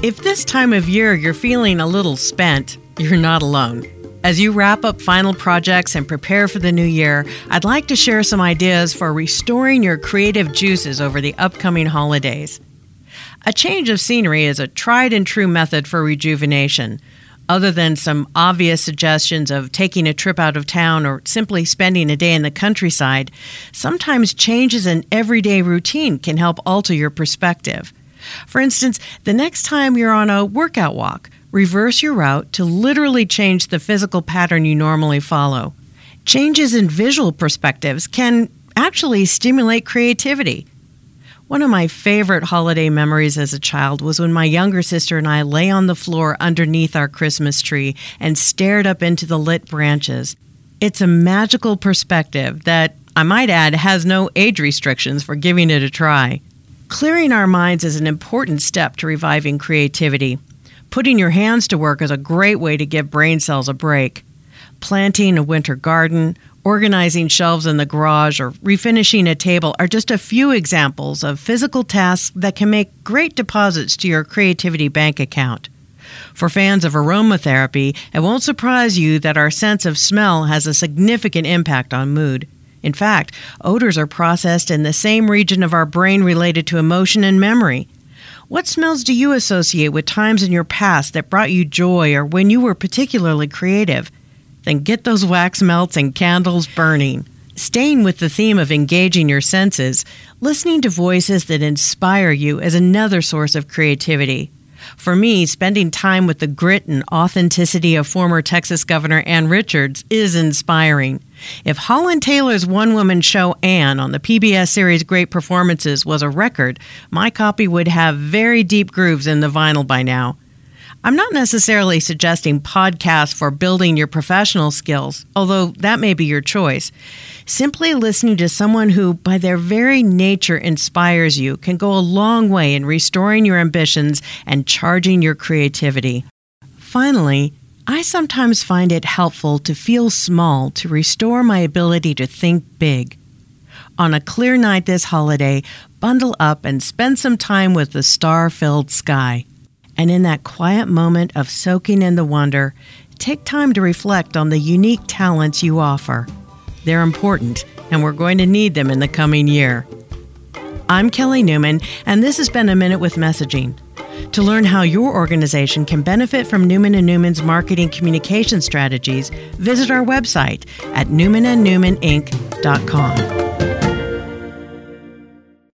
If this time of year you're feeling a little spent, you're not alone. As you wrap up final projects and prepare for the new year, I'd like to share some ideas for restoring your creative juices over the upcoming holidays. A change of scenery is a tried and true method for rejuvenation. Other than some obvious suggestions of taking a trip out of town or simply spending a day in the countryside, sometimes changes in everyday routine can help alter your perspective. For instance, the next time you're on a workout walk, reverse your route to literally change the physical pattern you normally follow. Changes in visual perspectives can actually stimulate creativity. One of my favorite holiday memories as a child was when my younger sister and I lay on the floor underneath our Christmas tree and stared up into the lit branches. It's a magical perspective that, I might add, has no age restrictions for giving it a try. Clearing our minds is an important step to reviving creativity. Putting your hands to work is a great way to give brain cells a break. Planting a winter garden, organizing shelves in the garage, or refinishing a table are just a few examples of physical tasks that can make great deposits to your creativity bank account. For fans of aromatherapy, it won't surprise you that our sense of smell has a significant impact on mood. In fact, odors are processed in the same region of our brain related to emotion and memory. What smells do you associate with times in your past that brought you joy or when you were particularly creative? Then get those wax melts and candles burning. Staying with the theme of engaging your senses, listening to voices that inspire you is another source of creativity. For me, spending time with the grit and authenticity of former Texas Governor Ann Richards is inspiring. If Holland Taylor's one woman show Ann on the PBS series Great Performances was a record, my copy would have very deep grooves in the vinyl by now. I'm not necessarily suggesting podcasts for building your professional skills, although that may be your choice. Simply listening to someone who, by their very nature, inspires you can go a long way in restoring your ambitions and charging your creativity. Finally, I sometimes find it helpful to feel small to restore my ability to think big. On a clear night this holiday, bundle up and spend some time with the star filled sky. And in that quiet moment of soaking in the wonder, take time to reflect on the unique talents you offer. They're important, and we're going to need them in the coming year. I'm Kelly Newman, and this has been A Minute with Messaging. To learn how your organization can benefit from Newman & Newman's marketing communication strategies, visit our website at newmanandnewmaninc.com.